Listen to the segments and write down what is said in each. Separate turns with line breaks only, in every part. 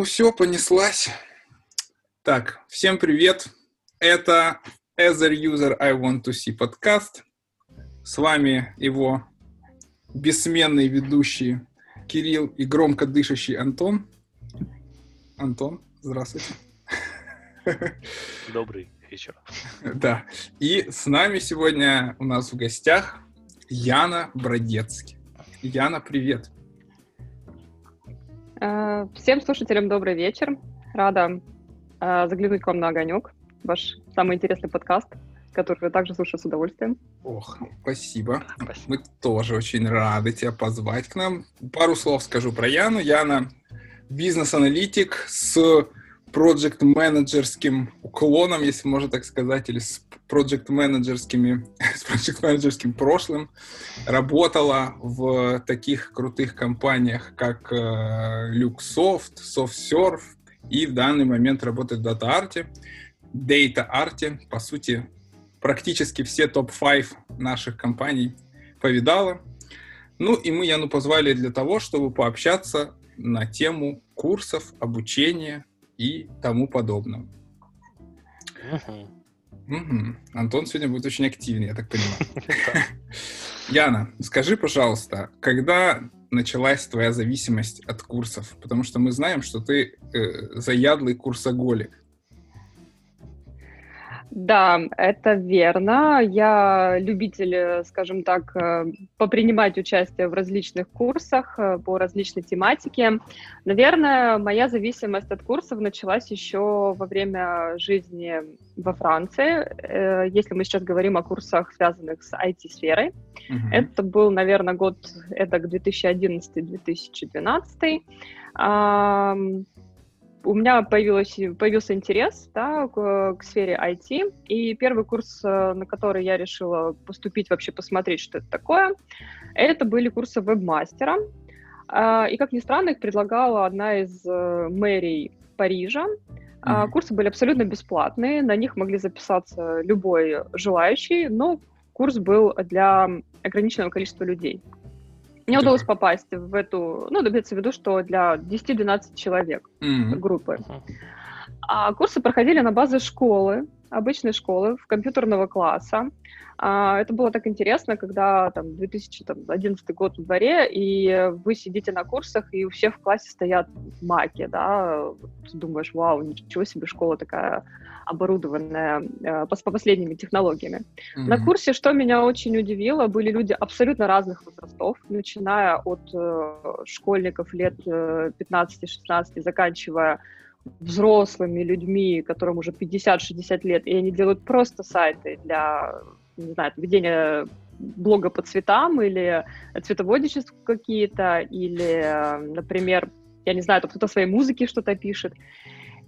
Ну все, понеслась. Так, всем привет. Это a User I Want to See подкаст. С вами его бессменный ведущий Кирилл и громко дышащий Антон. Антон, здравствуйте.
Добрый вечер.
Да. И с нами сегодня у нас в гостях Яна Бродецкий. Яна, привет.
Э, всем слушателям добрый вечер. Рада э, заглянуть к вам на огонек, ваш самый интересный подкаст, который я также слушаю с удовольствием.
Ох, спасибо. спасибо. Мы тоже очень рады тебя позвать к нам. Пару слов скажу про Яну. Яна бизнес-аналитик с проект-менеджерским уклоном, если можно так сказать, или с проект-менеджерскими, с проект-менеджерским прошлым, работала в таких крутых компаниях, как э, Luxoft, SoftServe, и в данный момент работает в DataArt, DataArt, по сути, практически все топ-5 наших компаний повидала. Ну и мы Яну позвали для того, чтобы пообщаться на тему курсов, обучения, и тому подобное. Угу. Угу. Антон сегодня будет очень активный, я так понимаю. Яна, скажи, пожалуйста, когда началась твоя зависимость от курсов? Потому что мы знаем, что ты э, заядлый курсоголик.
Да, это верно. Я любитель, скажем так, э, попринимать участие в различных курсах э, по различной тематике. Наверное, моя зависимость от курсов началась еще во время жизни во Франции. Э, если мы сейчас говорим о курсах, связанных с IT-сферой. Uh-huh. Это был, наверное, год это 2011-2012 у меня появилось, появился интерес да, к, к сфере IT, и первый курс, э, на который я решила поступить, вообще посмотреть, что это такое, это были курсы вебмастера. А, и, как ни странно, их предлагала одна из э, мэрий Парижа. Mm-hmm. Курсы были абсолютно бесплатные, на них могли записаться любой желающий, но курс был для ограниченного количества людей. Мне Типа. удалось попасть в эту, ну, добиться в виду, что для 10-12 человек mm-hmm. группы. А курсы проходили на базе школы, обычной школы, в компьютерного класса. А, это было так интересно, когда там 2011 год в дворе, и вы сидите на курсах, и у всех в классе стоят маки, да, ты думаешь, вау, ничего себе, школа такая оборудованная э, по, по последними технологиями. Mm-hmm. На курсе, что меня очень удивило, были люди абсолютно разных возрастов, начиная от э, школьников лет э, 15-16, заканчивая взрослыми людьми, которым уже 50-60 лет, и они делают просто сайты для, не знаю, ведения блога по цветам или цветоводичеств какие-то, или, например, я не знаю, кто-то своей музыки что-то пишет.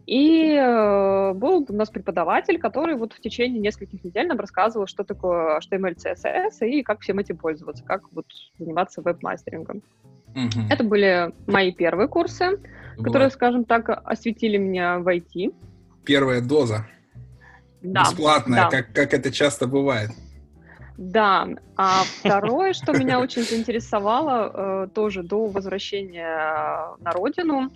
И э, был у нас преподаватель, который вот в течение нескольких недель нам рассказывал, что такое HTML, CSS и как всем этим пользоваться, как вот заниматься веб-мастерингом. Угу. Это были мои первые курсы, Была. которые, скажем так, осветили меня в IT.
Первая доза. Да. Бесплатная, да. Как, как это часто бывает.
Да, а второе, что меня очень заинтересовало, э, тоже до возвращения на родину,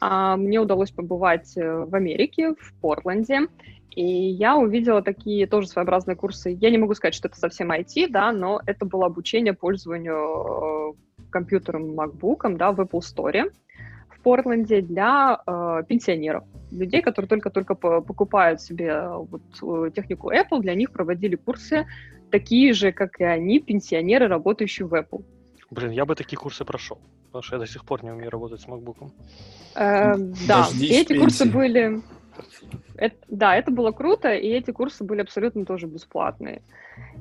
а, мне удалось побывать э, в Америке, в Портленде, и я увидела такие тоже своеобразные курсы. Я не могу сказать, что это совсем IT, да, но это было обучение пользованию э, компьютером, MacBook, да, в Apple Store в Портленде для э, пенсионеров, людей, которые только-только покупают себе э, вот, технику Apple, для них проводили курсы такие же, как и они, пенсионеры, работающие в Apple.
Блин, я бы такие курсы прошел, потому что я до сих пор не умею работать с MacBook.
Э, да, и эти курсы были... Это, да, это было круто, и эти курсы были абсолютно тоже бесплатные.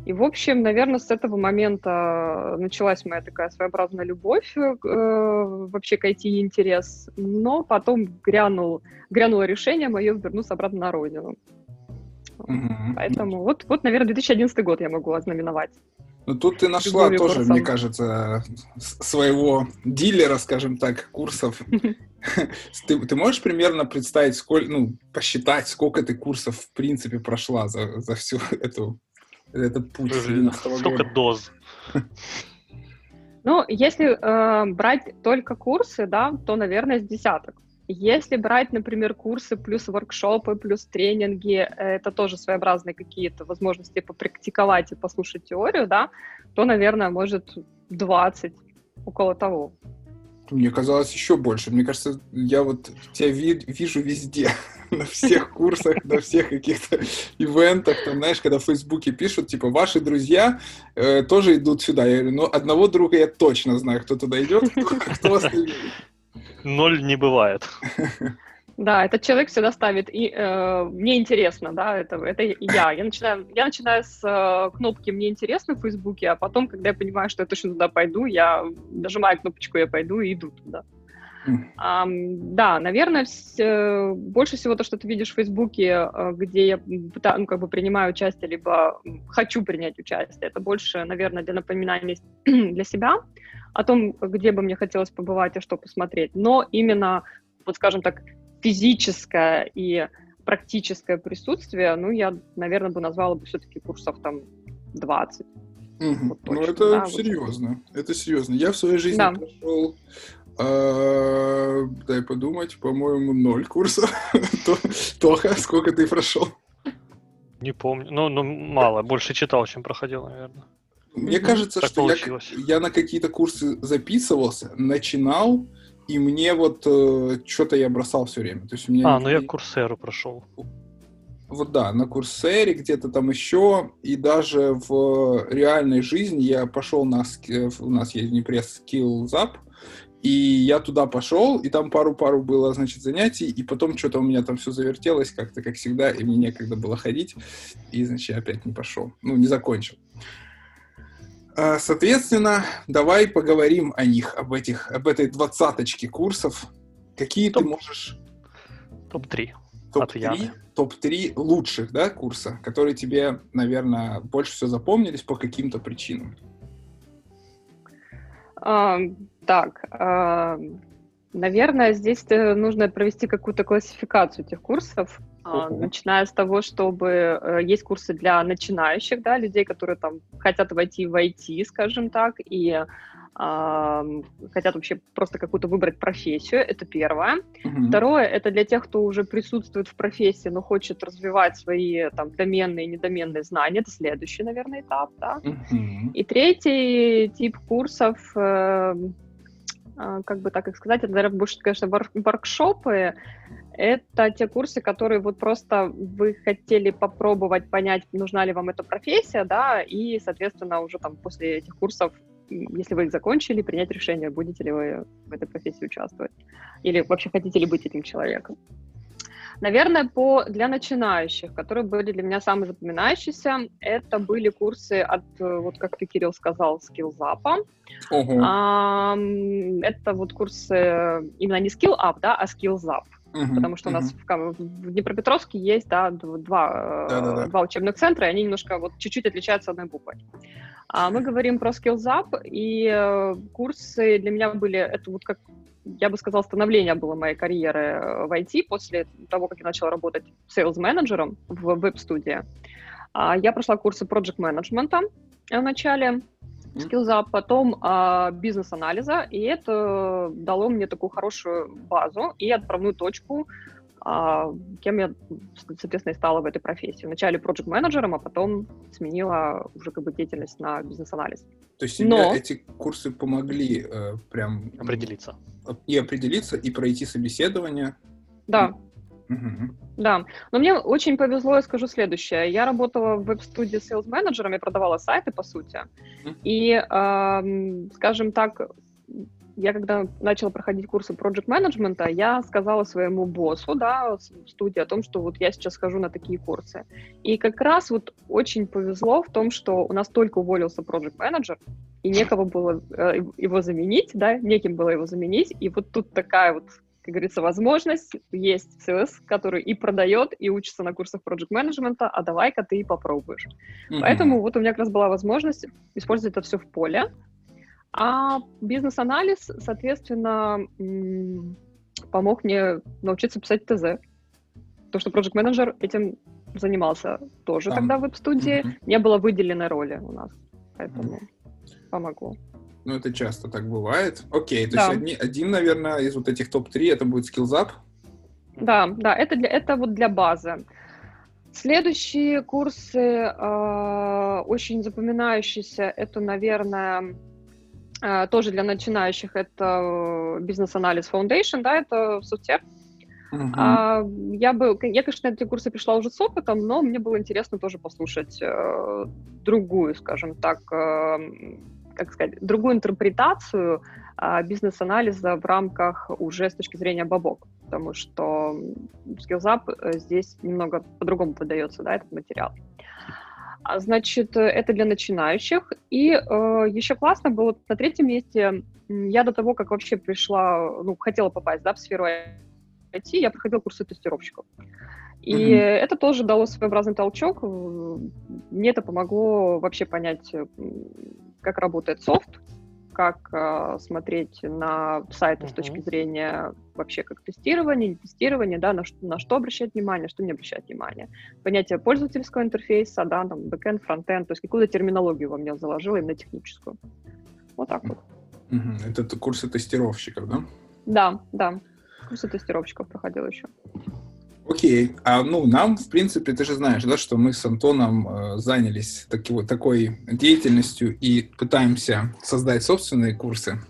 И, в общем, наверное, с этого момента началась моя такая своеобразная любовь э, вообще к IT-интерес, но потом грянул, грянуло решение мое вернуться обратно на родину. Mm-hmm. Поэтому вот, вот, наверное, 2011 год я могу ознаменовать.
Ну, тут ты нашла тоже, курсом. мне кажется, своего дилера, скажем так, курсов. Ты, ты можешь примерно представить, сколько, ну, посчитать, сколько ты курсов в принципе прошла за, за всю эту, этот путь?
Сколько доз?
Ну, если э, брать только курсы, да, то, наверное, с десяток. Если брать, например, курсы плюс воркшопы, плюс тренинги, это тоже своеобразные какие-то возможности попрактиковать и послушать теорию, да, то, наверное, может 20, около того.
Мне казалось еще больше. Мне кажется, я вот тебя ви- вижу везде, на всех курсах, на всех каких-то ивентах, там, знаешь, когда в Фейсбуке пишут, типа, ваши друзья э, тоже идут сюда. Я говорю, ну, одного друга я точно знаю, кто туда идет, кто, кто остальные.
Ноль не бывает.
Да, этот человек всегда ставит и э, мне интересно, да, это, это я. Я начинаю, я начинаю с э, кнопки мне интересно в Фейсбуке, а потом, когда я понимаю, что я точно туда пойду, я нажимаю кнопочку я пойду и иду туда. А, да, наверное, все, больше всего то, что ты видишь в Фейсбуке, э, где я ну, как бы принимаю участие, либо хочу принять участие, это больше, наверное, для напоминания для себя о том, где бы мне хотелось побывать и что посмотреть. Но именно, вот скажем так, физическое и практическое присутствие, ну, я, наверное, бы назвала бы все-таки курсов там 20.
Угу. Вот ну, это да, серьезно. Вот. Это серьезно. Я в своей жизни да. прошел а, дай подумать, по-моему, ноль курсов. Тоха, сколько ты прошел?
Не помню. Ну, ну, мало. Больше читал, чем проходил, наверное.
Мне кажется, так что я, я на какие-то курсы записывался, начинал, и мне вот э, что-то я бросал все время. То есть у меня
а, ну я курсеру прошел.
Вот да, на курсере, где-то там еще, и даже в реальной жизни я пошел на, у нас есть в Днепре Skills Up, и я туда пошел, и там пару-пару было, значит, занятий, и потом что-то у меня там все завертелось как-то, как всегда, и мне некогда было ходить, и, значит, я опять не пошел. Ну, не закончил. А, соответственно, давай поговорим о них, об этих, об этой двадцаточке курсов. Какие Топ... ты можешь...
Топ-3.
Топ-3, топ-3 лучших, да, курса, которые тебе, наверное, больше всего запомнились по каким-то причинам.
А, так, а, наверное, здесь э, нужно провести какую-то классификацию этих курсов. Uh-huh. Начиная с того, чтобы э, есть курсы для начинающих, да, людей, которые там хотят войти в IT, скажем так, и э, хотят вообще просто какую-то выбрать профессию, это первое. Uh-huh. Второе, это для тех, кто уже присутствует в профессии, но хочет развивать свои там доменные и недоменные знания, это следующий, наверное, этап, да. Uh-huh. И третий тип курсов э, как бы так их сказать, это, наверное, больше, конечно, воркшопы, это те курсы, которые вот просто вы хотели попробовать понять, нужна ли вам эта профессия, да, и, соответственно, уже там после этих курсов, если вы их закончили, принять решение, будете ли вы в этой профессии участвовать, или вообще хотите ли быть этим человеком. Наверное, по, для начинающих, которые были для меня самые запоминающиеся, это были курсы от, вот как ты, Кирилл, сказал, Skills Up. Угу. А, это вот курсы именно не Skill Up, да, а Skills Uh-huh, потому что uh-huh. у нас в, в Днепропетровске есть да, два, да, два учебных центра, и они немножко вот чуть-чуть отличаются одной буквой. А мы говорим про Skills Up, и э, курсы для меня были, это вот как, я бы сказала, становление было моей карьеры э, в IT после того, как я начала работать sales-менеджером в веб-студии. А, я прошла курсы проект-менеджмента в начале, скиллза, потом а, бизнес-анализа, и это дало мне такую хорошую базу и отправную точку, а, кем я, соответственно, и стала в этой профессии. Вначале проект-менеджером, а потом сменила уже как бы деятельность на бизнес-анализ.
То есть тебе Но... эти курсы помогли э, прям...
Определиться.
И определиться, и пройти собеседование.
Да. Угу. Да, но мне очень повезло, я скажу следующее. Я работала в веб-студии sales-менеджером, я продавала сайты, по сути. Угу. И, э, скажем так, я когда начала проходить курсы project менеджмента я сказала своему боссу, да, в студии о том, что вот я сейчас хожу на такие курсы. И как раз вот очень повезло в том, что у нас только уволился project менеджер и некого было э, его заменить, да, неким было его заменить, и вот тут такая вот как говорится, возможность. Есть CS, который и продает, и учится на курсах project менеджмента а давай-ка ты и попробуешь. Mm-hmm. Поэтому вот у меня как раз была возможность использовать это все в поле. А бизнес-анализ, соответственно, помог мне научиться писать ТЗ. То, что project менеджер этим занимался тоже Там. тогда в веб-студии, mm-hmm. не было выделенной роли у нас. Поэтому mm-hmm. помогло.
Ну, это часто так бывает. Окей, то
Да.
есть одни- один, наверное, из вот этих топ-3 это будет Up.
Да, да, это, для, это вот для базы. Следующие курсы, э, очень запоминающиеся, это, наверное, э, тоже для начинающих, это э, бизнес-анализ Foundation, да, это софтвер.
Мгм.
А, я бы, я, конечно, на эти курсы пришла уже с опытом, но мне было интересно тоже послушать э, другую, скажем так, э, как сказать, другую интерпретацию а, бизнес-анализа в рамках уже с точки зрения бабок, потому что SkillsUp э, здесь немного по-другому подается, да, этот материал. А, Значит, э, это для начинающих. И э, еще классно было на третьем месте. Я до того, как вообще пришла, ну, хотела попасть, да, в сферу IT, я проходила курсы тестировщиков. И
Мгм.
это тоже дало своеобразный толчок. Мне это помогло вообще понять, как работает софт, как э, смотреть на сайты с
Мгм.
точки зрения вообще как тестирования, не тестирования, да, на, что, на что обращать внимание, что не обращать внимание. Понятие пользовательского интерфейса, да, там, бэкэнд, фронтенд, то есть какую-то терминологию во мне заложила, именно техническую. Вот так вот.
Мгм. Это курсы тестировщиков, да?
Да, да. Курсы тестировщиков проходила еще.
Окей. А ну, нам, в принципе, ты же знаешь, да, что мы с Антоном э, занялись таки, вот такой деятельностью и пытаемся создать собственные курсы.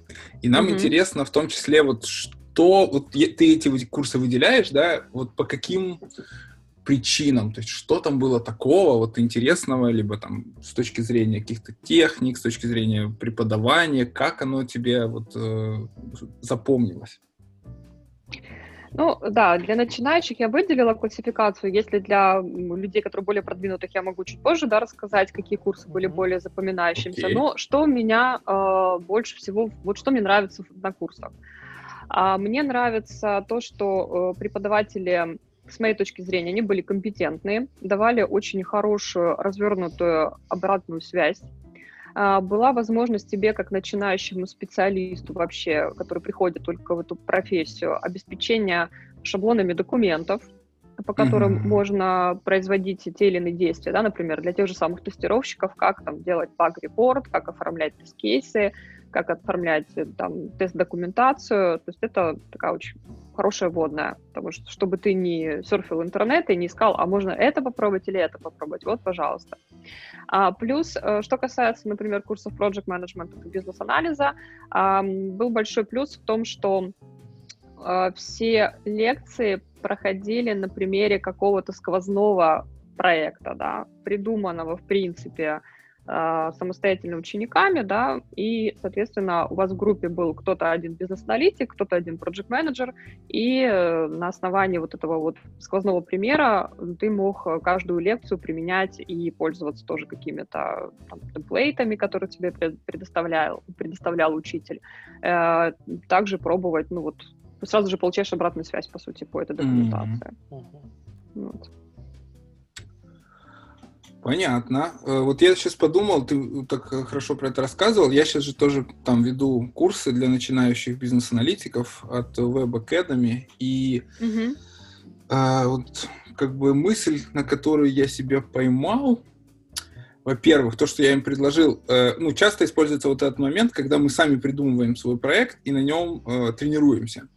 И нам
Мгм.
интересно в том числе вот что вот ты эти курсы выделяешь, да, вот по каким причинам, то есть что там было такого вот интересного, либо там с точки зрения каких-то техник, с точки зрения преподавания, как оно тебе вот э, запомнилось?
Ну, да, для начинающих я выделила классификацию. Если для людей, которые более продвинутых, я могу чуть позже, да, рассказать, какие курсы были
Мгм.
более запоминающимися.
Окей.
Но что меня э, больше всего, вот что мне нравится на курсах. А, мне нравится то, что э, преподаватели, с моей точки зрения, они были компетентные, давали очень хорошую, развернутую обратную связь. А, была возможность тебе, как начинающему специалисту вообще, который приходит только в эту профессию, обеспечения шаблонами документов, по которым
Мгм.
можно производить те или иные действия, да, например, для тех же самых тестировщиков, как там делать баг-репорт, как оформлять тест-кейсы, как оформлять э, там тест-документацию, то есть это такая очень хорошая вводная, потому что чтобы ты не серфил интернет и не искал, а можно это попробовать или это попробовать, вот, пожалуйста. А, плюс, э, что касается, например, курсов Project Management и бизнес-анализа, был большой плюс в том, что э, все лекции проходили на примере какого-то сквозного проекта, да, придуманного, в принципе, самостоятельно учениками, да, и, соответственно, у вас в группе был кто-то один бизнес-аналитик, кто-то один проект-менеджер, и э, на основании вот этого вот сквозного примера ты мог э, каждую лекцию применять и пользоваться тоже какими-то там, темплейтами, которые тебе пред- предоставлял, предоставлял учитель. Э, Также пробовать, ну вот, сразу же получаешь обратную связь, по сути, по этой документации.
Мгм.
Вот.
Понятно. Э, Вот я сейчас подумал, ты так э, хорошо про это рассказывал. Я сейчас же тоже там веду курсы для начинающих бизнес-аналитиков от Web Academy. И
Мгм.
а, вот как бы мысль, на которую я себя поймал, во-первых, то, что я им предложил, э, ну, часто используется вот этот момент, когда мы сами придумываем свой проект и на нем э, тренируемся.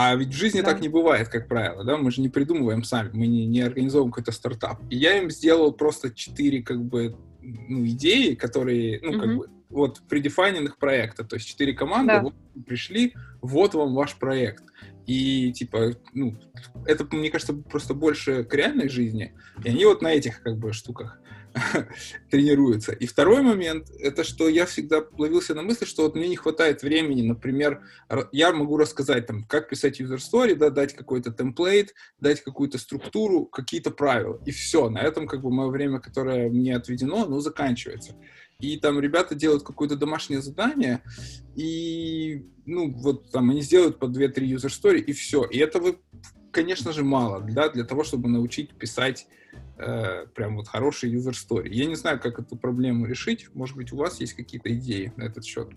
А ведь в жизни
Да.
так не бывает, как правило, да, мы же не придумываем сами, мы не, не организовываем какой-то стартап. И я им сделал просто четыре, как бы, ну, идеи, которые, ну, как
Мгм.
бы, вот, предефайненных проекта, то есть четыре команды,
Да.
вот пришли, вот вам ваш проект. И, типа, ну, это, мне кажется, просто больше к реальной жизни, и они вот на этих, как бы, штуках тренируются. И второй момент, это что я всегда ловился на мысли, что вот мне не хватает времени, например, я могу рассказать, там, как писать user story, да, дать какой-то темплейт, дать какую-то структуру, какие-то правила, и все. На этом, как бы, мое время, которое мне отведено, оно заканчивается. И там ребята делают какое-то домашнее задание, и, ну, вот там они сделают по 2-3 user story, и все. И этого, конечно же, мало, да, для того, чтобы научить писать э, прям вот хороший user story. Я не знаю, как эту проблему решить. Может быть, у вас есть какие-то идеи на этот счет?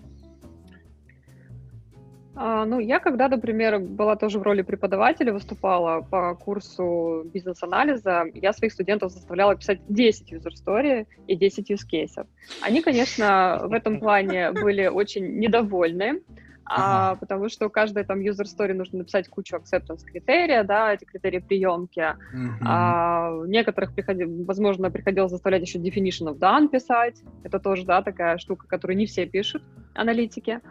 А, ну, я когда, например, была тоже в роли преподавателя, выступала по курсу бизнес-анализа, я своих студентов заставляла писать 10 user story и 10 use cases. Они, конечно, в этом плане были очень недовольны, а, потому что каждой там user story нужно написать кучу acceptance критерия, да, эти критерии приемки. Mm-hmm. А, некоторых, приходи, возможно, приходилось заставлять еще definition of done писать. Это тоже, да, такая штука, которую не все пишут, аналитики.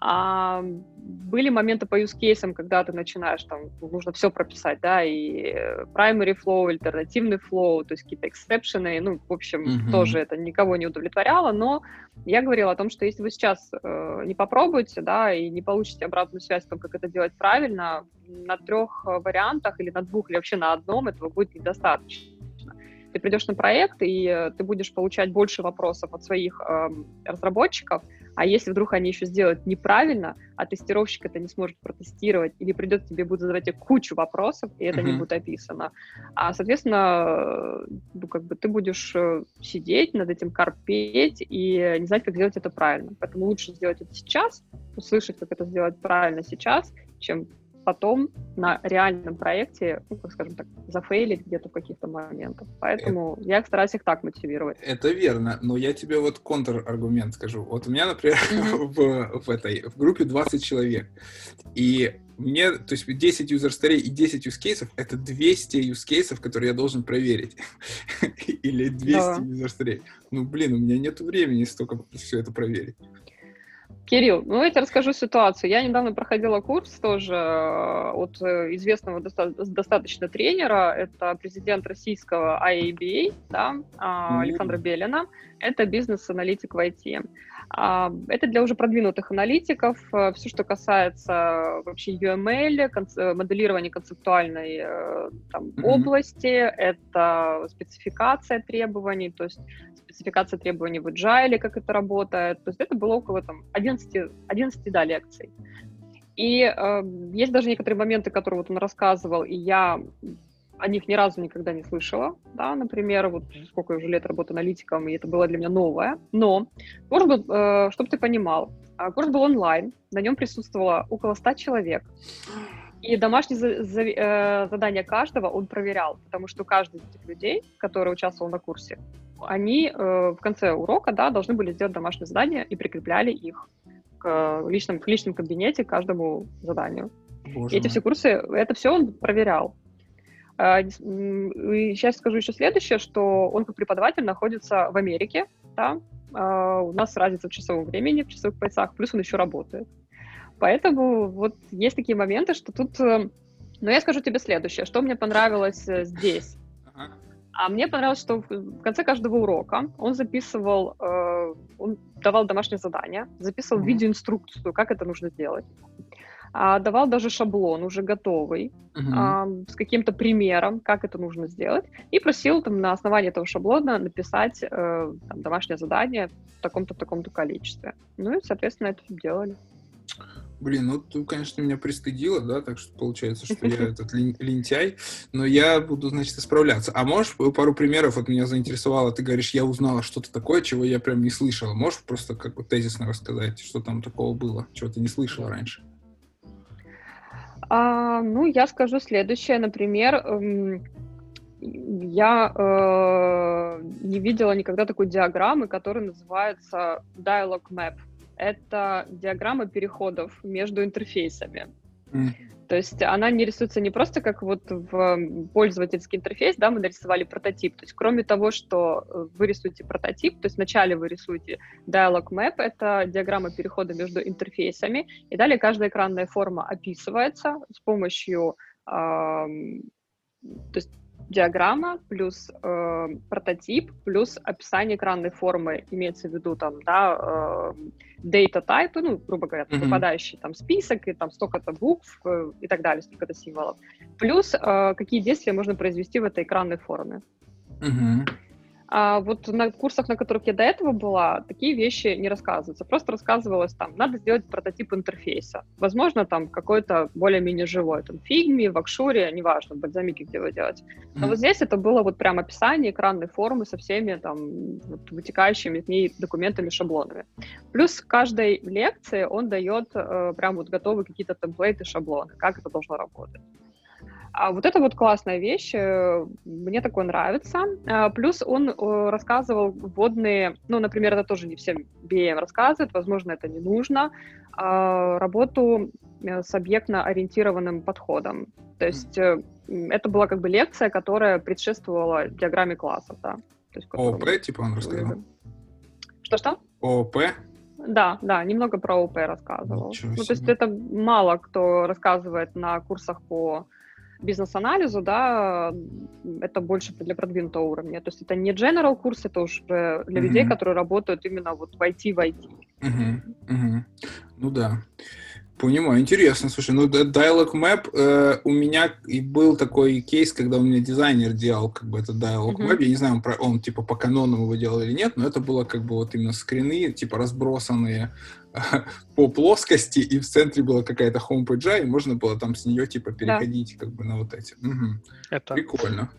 А, были моменты по use cases, когда ты начинаешь, там, нужно все прописать, да, и primary flow, альтернативный flow, то есть какие-то эксепшены, ну, в общем, mm-hmm. тоже это никого не удовлетворяло, но я говорила о том, что если вы сейчас э, не попробуете, да, и не получите обратную связь о том, как это делать правильно, на трех вариантах или на двух, или вообще на одном этого будет недостаточно ты придешь на проект, и э, ты будешь получать больше вопросов от своих э, разработчиков, а если вдруг они еще сделают неправильно, а тестировщик это не сможет протестировать, или придет тебе будет задавать тебе кучу вопросов, и это mm-hmm. не будет описано, а, соответственно, ну, как бы ты будешь э, сидеть над этим, корпеть и не знать, как сделать это правильно. Поэтому лучше сделать это сейчас, услышать, как это сделать правильно сейчас, чем потом на реальном проекте, ну, как скажем так, зафейлить где-то в каких-то моментах. Поэтому это, я стараюсь их так мотивировать.
Это верно, но я тебе вот контраргумент скажу. Вот у меня, например, mm-hmm. в, в этой в группе 20 человек, и мне, то есть 10 user story и 10 use это 200 use которые я должен проверить. Или 200 да. user story. Ну, блин, у меня нет времени столько все это проверить.
Кирилл, ну я тебе расскажу ситуацию. Я недавно проходила курс тоже э, от э, известного доста- достаточно тренера. Это президент российского IABA, да, mm-hmm. Александра Белина. Это бизнес-аналитик в IT. А, это для уже продвинутых аналитиков. Э, Все, что касается вообще UML, моделирования концептуальной там, mm-hmm. области, это спецификация требований, то есть спецификация требований в Agile, как это работает. То есть это было около там, 11, 11 да, лекций. И э, есть даже некоторые моменты, которые вот он рассказывал, и я о них ни разу никогда не слышала, да, например, вот сколько я уже лет работаю аналитиком, и это было для меня новое, но курс был, э, чтобы ты понимал, а, курс был онлайн, на нем присутствовало около 100 человек, и домашние за, за, э, задания каждого он проверял, потому что каждый из этих людей, который участвовал на курсе, они э, в конце урока да, должны были сделать домашние задания и прикрепляли их к личном, к личном кабинете к каждому заданию. Боже эти все курсы, это все он проверял. Э, и сейчас скажу еще следующее, что он как преподаватель находится в Америке, да, э, у нас разница в часовом времени, в часовых поясах, плюс он еще работает. Поэтому вот есть такие моменты, что тут... Э, но я скажу тебе следующее, что мне понравилось э, здесь. А мне понравилось, что в конце каждого урока он записывал, э, он давал домашнее задание, записывал mm-hmm. видеоинструкцию, как это нужно сделать. А, давал даже шаблон уже готовый, mm-hmm. а, с каким-то примером, как это нужно сделать, и просил там на основании этого шаблона написать э, там, домашнее задание в таком-то, таком-то количестве. Ну и, соответственно, это делали.
Блин, ну ты, конечно, меня пристыдила, да, так что получается, что я этот лентяй, но я буду, значит, исправляться. А можешь пару примеров, вот меня заинтересовало, ты говоришь, я узнала что-то такое, чего я прям не слышала. Можешь просто как бы тезисно рассказать, что там такого было, чего ты не слышала раньше?
А, ну, я скажу следующее, например, эм, я э, не видела никогда такой диаграммы, которая называется dialog map это диаграмма переходов между интерфейсами. Mm. То есть она не рисуется не просто как вот в пользовательский интерфейс, да, мы нарисовали прототип. То есть кроме того, что э, вы рисуете прототип, то есть вначале вы рисуете dialog map, это диаграмма перехода между интерфейсами, и далее каждая экранная форма описывается с помощью, э, то есть диаграмма плюс э, прототип плюс описание экранной формы, имеется в виду там, да, э, data type, ну, грубо говоря, mm-hmm. выпадающий там список, и там столько-то букв э, и так далее, столько-то символов. Плюс э, какие действия можно произвести в этой экранной форме.
Mm-hmm.
А вот на курсах, на которых я до этого была, такие вещи не рассказываются. Просто рассказывалось там, надо сделать прототип интерфейса. Возможно, там какой-то более-менее живой, там, в Figma, в Акшуре, неважно, в Бальзамике, где вы делаете. Но mm-hmm. вот здесь это было вот прям описание экранной формы со всеми там вот, вытекающими из ней документами, шаблонами. Плюс в каждой лекции он дает э, прям вот готовые какие-то темплейты, шаблоны, как это должно работать. А вот это вот классная вещь, э, мне такое нравится. А, плюс он э, рассказывал вводные, ну, например, это тоже не всем BM рассказывает, возможно, это не нужно, а, работу э, с объектно-ориентированным подходом. То есть это была как бы лекция, которая предшествовала диаграмме классов, да. То есть,
ООП, типа он рассказал?
Что-что?
ООП?
Да, да, немного про ООП рассказывал. Ну, то есть это мало кто рассказывает на курсах по бизнес-анализу, да, это больше для продвинутого уровня. То есть это не general курс, это уже для mm-hmm. людей, которые работают именно вот в IT, в IT.
Mm-hmm. Mm-hmm. Ну да. Понимаю, интересно. Слушай, ну Dialog Map э, у меня и был такой кейс, когда у меня дизайнер делал как бы этот Dialog mm-hmm. Map. Я не знаю, он, про, он типа по канонам его делал или нет, но это было как бы вот именно скрины, типа разбросанные по плоскости, и в центре была какая-то homepage, и можно было там с нее типа переходить да. как бы на вот эти. Угу. Это... Прикольно.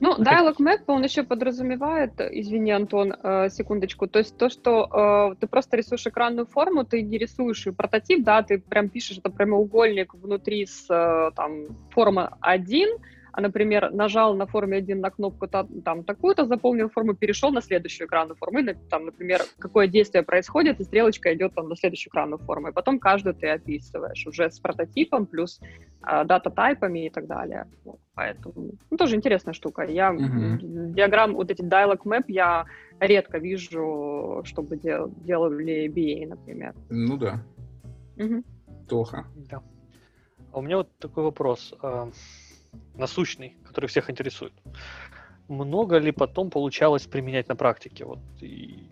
Ну, Dialog Map, он еще подразумевает, извини, Антон, э, секундочку, то есть то, что э, ты просто рисуешь экранную форму, ты не рисуешь прототип, да, ты прям пишешь это прямоугольник внутри с э, там форма 1, а, например, нажал на форме 1 на кнопку там такую-то, заполнил форму, перешел на следующую экранную форму, и, там, например, какое действие происходит, и стрелочка идет там на следующую экранную форму, и потом каждую ты описываешь уже с прототипом плюс э, дата-тайпами и так далее. Вот, поэтому, ну, тоже интересная штука. Я mm-hmm. диаграмм, вот эти dialog map я редко вижу, чтобы дел, делали BA, например.
Ну да.
Угу.
Тоха.
Да. А у меня вот такой вопрос. А, насущный, который всех интересует. Много ли потом получалось применять на практике? Вот и...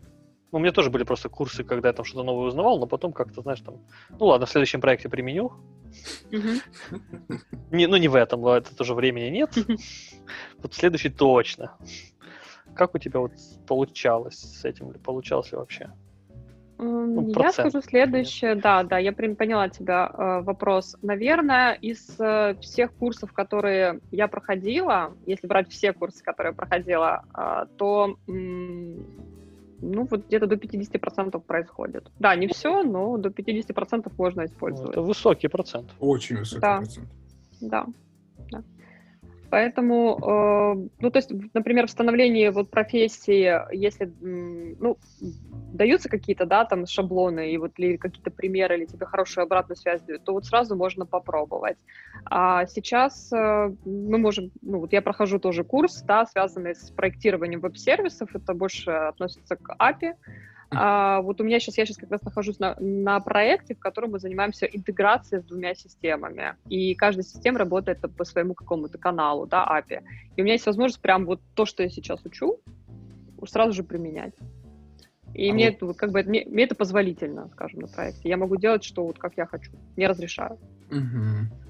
ну, у меня тоже были просто курсы, когда я там что-то новое узнавал, но потом как-то, знаешь, там, ну ладно, в следующем проекте применю. Не, ну не в этом, это тоже времени нет. Вот следующий точно. Как у тебя вот получалось с этим? Получалось ли вообще?
Ну, я скажу следующее, да, да, я поняла тебя э, вопрос. Наверное, из э, всех курсов, которые я проходила, если брать все курсы, которые я проходила, э, то ну, вот где-то до 50% происходит. Да, не все, но до 50% можно использовать.
Это высокий процент.
Очень высокий
да.
процент.
Да. Поэтому, э, ну, то есть, например, в становлении вот профессии, если, ну, даются какие-то, да, там шаблоны и вот или какие-то примеры, или тебе хорошую обратную связь дают, то вот сразу можно попробовать. А сейчас э, мы можем, ну, вот я прохожу тоже курс, да, связанный с проектированием веб-сервисов, это больше относится к API, а, вот у меня сейчас, я сейчас как раз нахожусь на, на проекте, в котором мы занимаемся интеграцией с двумя системами. И каждая система работает по своему какому-то каналу, да, API. И у меня есть возможность прям вот то, что я сейчас учу, сразу же применять. И а мне, вот... это, как бы, мне, мне это позволительно, скажем, на проекте. Я могу делать, что вот как я хочу. Не разрешаю.
Угу.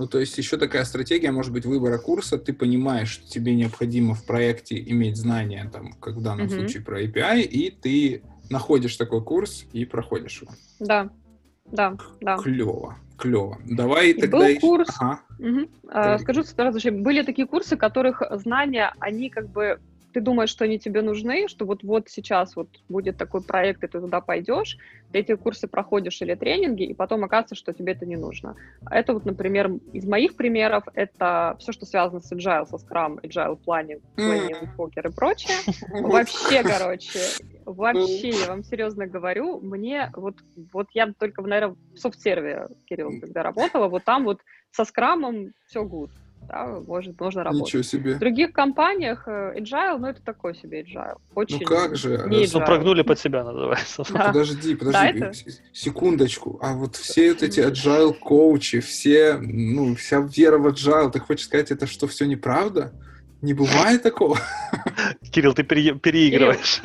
Ну, то есть еще такая стратегия, может быть, выбора курса. Ты понимаешь, что тебе необходимо в проекте иметь знания, там, как в данном mm-hmm. случае про API, и ты находишь такой курс и проходишь его.
Да, да, да.
Клево, клево. Давай
и
тогда...
Был курс, ага. угу. а, скажу сразу же, были такие курсы, которых знания, они как бы ты думаешь, что они тебе нужны, что вот, вот сейчас вот будет такой проект, и ты туда пойдешь, ты эти курсы проходишь или тренинги, и потом оказывается, что тебе это не нужно. Это вот, например, из моих примеров, это все, что связано с agile, со Scrum, agile planning, planning, покер и прочее. Вообще, короче, вообще, я вам серьезно говорю, мне вот, вот я только, наверное, в софт-серве, Кирилл, когда работала, вот там вот со скрамом все good да, может, можно работать.
Ничего себе.
В других компаниях э, agile, ну, это такой себе agile. Очень
ну как же?
Не
ну, прогнули под себя, называется.
Да. Подожди, подожди, да, это... секундочку. А вот все вот эти agile коучи, все, ну, вся вера в agile, ты хочешь сказать, это что, все неправда? Не бывает такого.
Кирилл, ты пере- переигрываешь.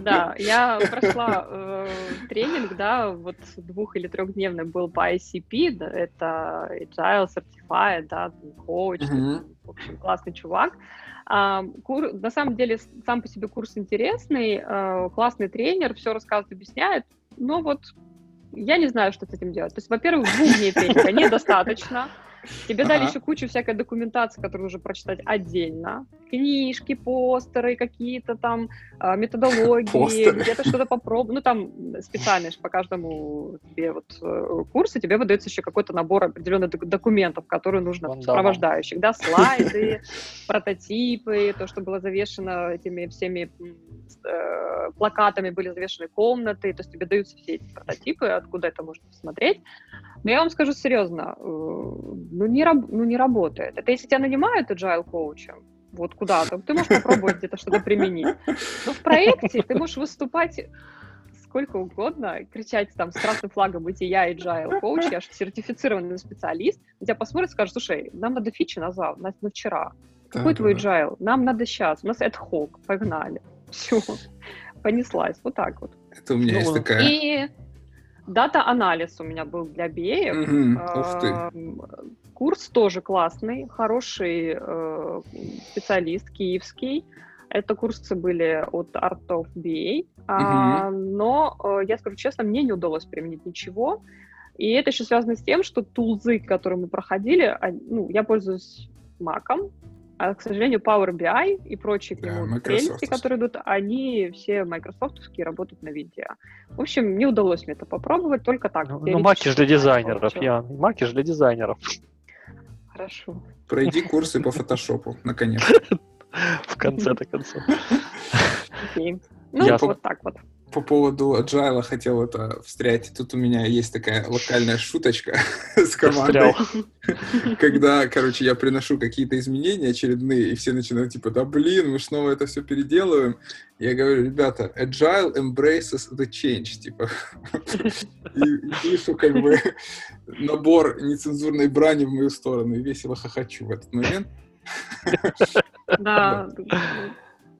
Да, я прошла э, тренинг, да, вот двух- или трехдневный был по ICP, да, это Agile Certified, да, коуч,
Мгм.
в общем, классный чувак. А, кур- на самом деле, сам по себе курс интересный, э, классный тренер, все рассказывает, объясняет, но вот я не знаю, что с этим делать. То есть, во-первых, двух дней тренинга недостаточно. Тебе дали еще кучу всякой документации, которую нужно прочитать отдельно. Книжки, постеры, какие-то там а, методологии,
Постеры.
где-то что-то попробовать. Ну, там специально по каждому тебе вот э, курсу тебе выдается еще какой-то набор определенных док- документов, которые нужно сопровождающих. Да, слайды, прототипы, то, что было завешено этими всеми э, плакатами, были завешены комнаты, то есть тебе даются все эти прототипы, откуда это можно посмотреть. Но я вам скажу серьезно, э, ну не, раб- ну не работает. Это если тебя нанимают agile коучем, вот куда-то, ты можешь попробовать где-то что-то применить. Но в проекте ты можешь выступать сколько угодно, кричать там с красным флагом, идти я agile коуч, я же сертифицированный специалист, на тебя посмотрят и скажут, слушай, нам надо фичи на завтра, на, на вчера. Какой твой
Да-да-да.
agile? Нам надо сейчас, у нас ad hoc, погнали. Все, понеслась, вот так вот.
Это у меня
Ну,
есть такая...
И дата-анализ у меня был для BA.
Мгм, Ух ты.
Курс тоже классный, хороший э, специалист киевский. Это курсы были от Art of BA, а, но, э, я скажу честно, мне не удалось применить ничего. И это еще связано с тем, что тулзы, которые мы проходили, они- ну, я пользуюсь Mac, а, к сожалению, Power BI и прочие к
Да,
нему
Microsoft.
прелести, которые идут, они все майкрософтовские, работают на видео. В общем, не удалось мне это попробовать, только так.
Ну, ну, маки же для дизайнеров. Маки же для дизайнеров.
Хорошо.
Пройди курсы по фотошопу, наконец.
В конце-то концов.
Окей. Ну, вот так вот.
По поводу agile хотел это встрять. Тут у меня есть такая локальная шуточка с командой. Когда, короче, я приношу какие-то изменения очередные, и все начинают типа, да блин, мы снова это все переделываем. Я говорю, ребята, agile embraces the change, типа. И, и пишу как бы набор нецензурной брани в мою сторону, и весело хохочу в этот момент.
Да.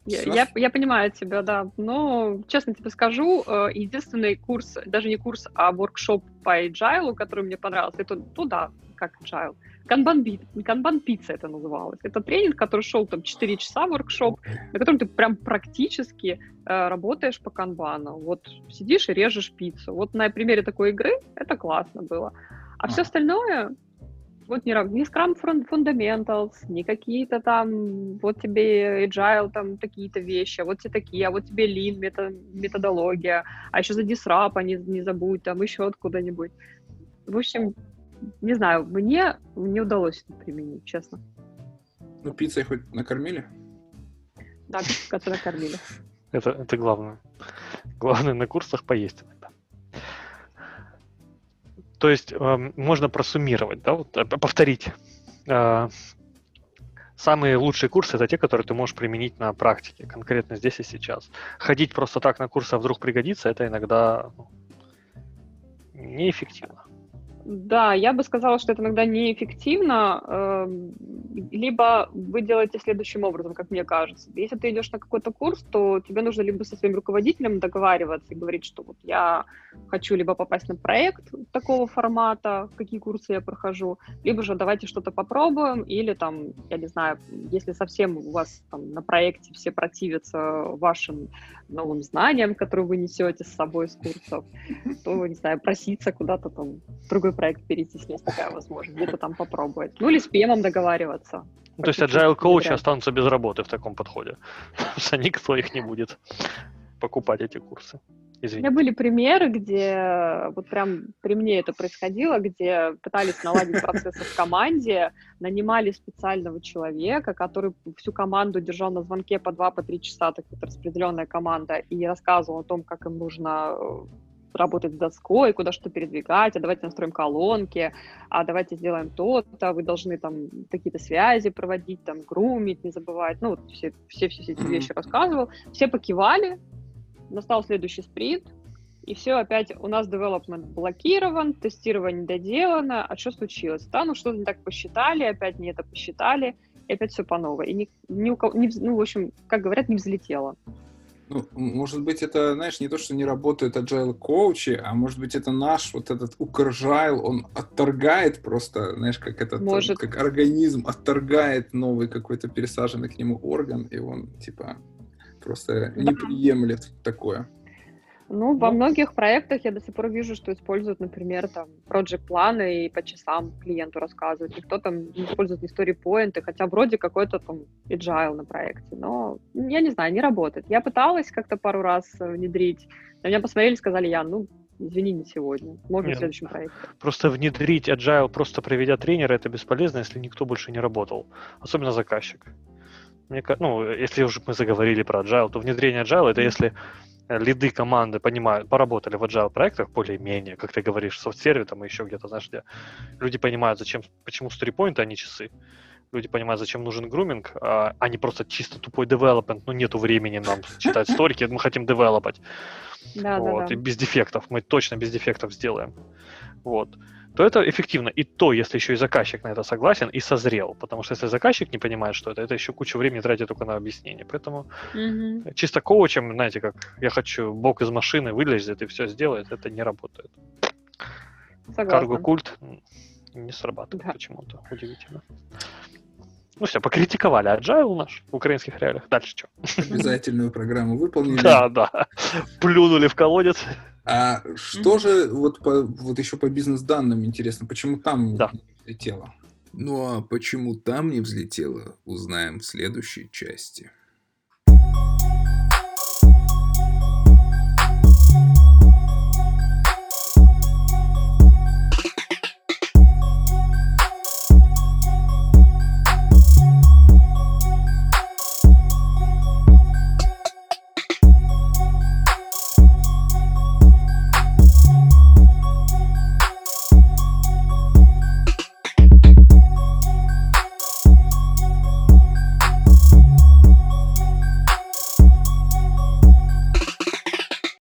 Я, я, я понимаю тебя, да. Но, честно тебе скажу, э, единственный курс, даже не курс, а воркшоп по agile, который мне понравился, это, ну да, как agile, Би- Kanban пицца это называлось. Это тренинг, который шел там 4 часа, воркшоп, на котором ты прям практически э, работаешь по канбану. Вот сидишь и режешь пиццу. Вот на примере такой игры это классно было. А все остальное, вот не, ни Scrum Fun- Fundamentals, ни какие-то там, вот тебе Agile, там такие-то вещи, а вот тебе такие, а вот тебе Lean мета- методология, а еще за Disrupt не, не забудь, там еще откуда-нибудь. В общем, не знаю, мне не удалось это применить, честно.
Ну, пиццей хоть накормили?
Да, как накормили.
Это, это главное. Главное на курсах поесть иногда. То есть эм, можно просуммировать, да, вот, э, повторить. Э, Самые лучшие курсы это те, которые ты можешь применить на практике, конкретно здесь и сейчас. Ходить просто так на курсы, а вдруг пригодится, это иногда ну, неэффективно.
Да, я бы сказала, что это иногда неэффективно, эм, либо вы делаете следующим образом, как мне кажется. Если ты идешь на какой-то курс, то тебе нужно либо со своим руководителем договариваться и говорить, что вот я хочу либо попасть на проект такого формата, какие курсы я прохожу, либо же давайте что-то попробуем, или там, я не знаю, если совсем у вас там на проекте все противятся вашим новым знаниям, которые вы несете с собой с курсов, то, не знаю, проситься куда-то там в другой проект перейти, если есть такая возможность, где-то там попробовать. Ну, или с PM договариваться.
Ну, То есть agile коучи останутся без работы в таком подходе, потому что никто их не будет покупать эти курсы.
У меня
Извините.
были примеры, где вот прям при мне это происходило, где пытались наладить процессы в команде, нанимали специального человека, который всю команду держал на звонке по два, по три часа, так вот распределенная команда, и рассказывал о том, как им нужно э, работать с доской, куда что передвигать, а давайте настроим колонки, а давайте сделаем то-то, вы должны там какие-то связи проводить, там, грумить, не забывать, ну, вот все, все, все эти
Мгм.
вещи рассказывал, все покивали, настал следующий спринт, и все опять у нас development блокирован, тестирование доделано, а что случилось? Да, ну что-то не так посчитали, опять не это посчитали, и опять все по новой. И ни, ни у кого, ни, ну, в общем, как говорят, не взлетело.
Ну, может быть, это, знаешь, не то, что не работают agile коучи, а может быть, это наш вот этот укржайл, он отторгает просто, знаешь, как этот, может. как организм отторгает новый какой-то пересаженный к нему орган, и он, типа, просто да. не приемлет такое.
Ну, во ну. многих проектах я до сих пор вижу, что используют, например, там, project планы и по часам клиенту рассказывают. Никто там не использует не story хотя вроде какой-то там agile на проекте. Но, я не знаю, не работает. Я пыталась как-то пару раз внедрить. На меня посмотрели, сказали, я, ну, извини, не сегодня. Можно Нет, в следующем проекте.
Просто внедрить agile, просто проведя тренера, это бесполезно, если никто больше не работал. Особенно заказчик. Мне, ну, если уже мы заговорили про agile, то внедрение agile это если лиды команды понимают, поработали в agile проектах более-менее, как ты говоришь, в софтсерве там и еще где-то, знаешь, где люди понимают, зачем, почему сторипоинты, а не часы. Люди понимают, зачем нужен груминг, а, а не просто чисто тупой девелопмент, ну нету времени нам читать сторики, мы хотим девелопать. Да, вот, да, да. И без дефектов, мы точно без дефектов сделаем. Вот то это эффективно. И то, если еще и заказчик на это согласен и созрел. Потому что если заказчик не понимает, что это, это еще кучу времени тратит только на объяснение. Поэтому mm-hmm. чисто коучем, знаете, как я хочу, бог из машины вылезет и все сделает, это не работает. Карго-культ не срабатывает да. почему-то. Удивительно. Ну все, покритиковали Agile наш в украинских реалиях. Дальше что?
Обязательную программу выполнили.
Да, да. Плюнули в колодец.
А что mm-hmm. же вот, по, вот еще по бизнес-данным интересно, почему там да. не взлетело?
Ну а почему там не взлетело, узнаем в следующей части.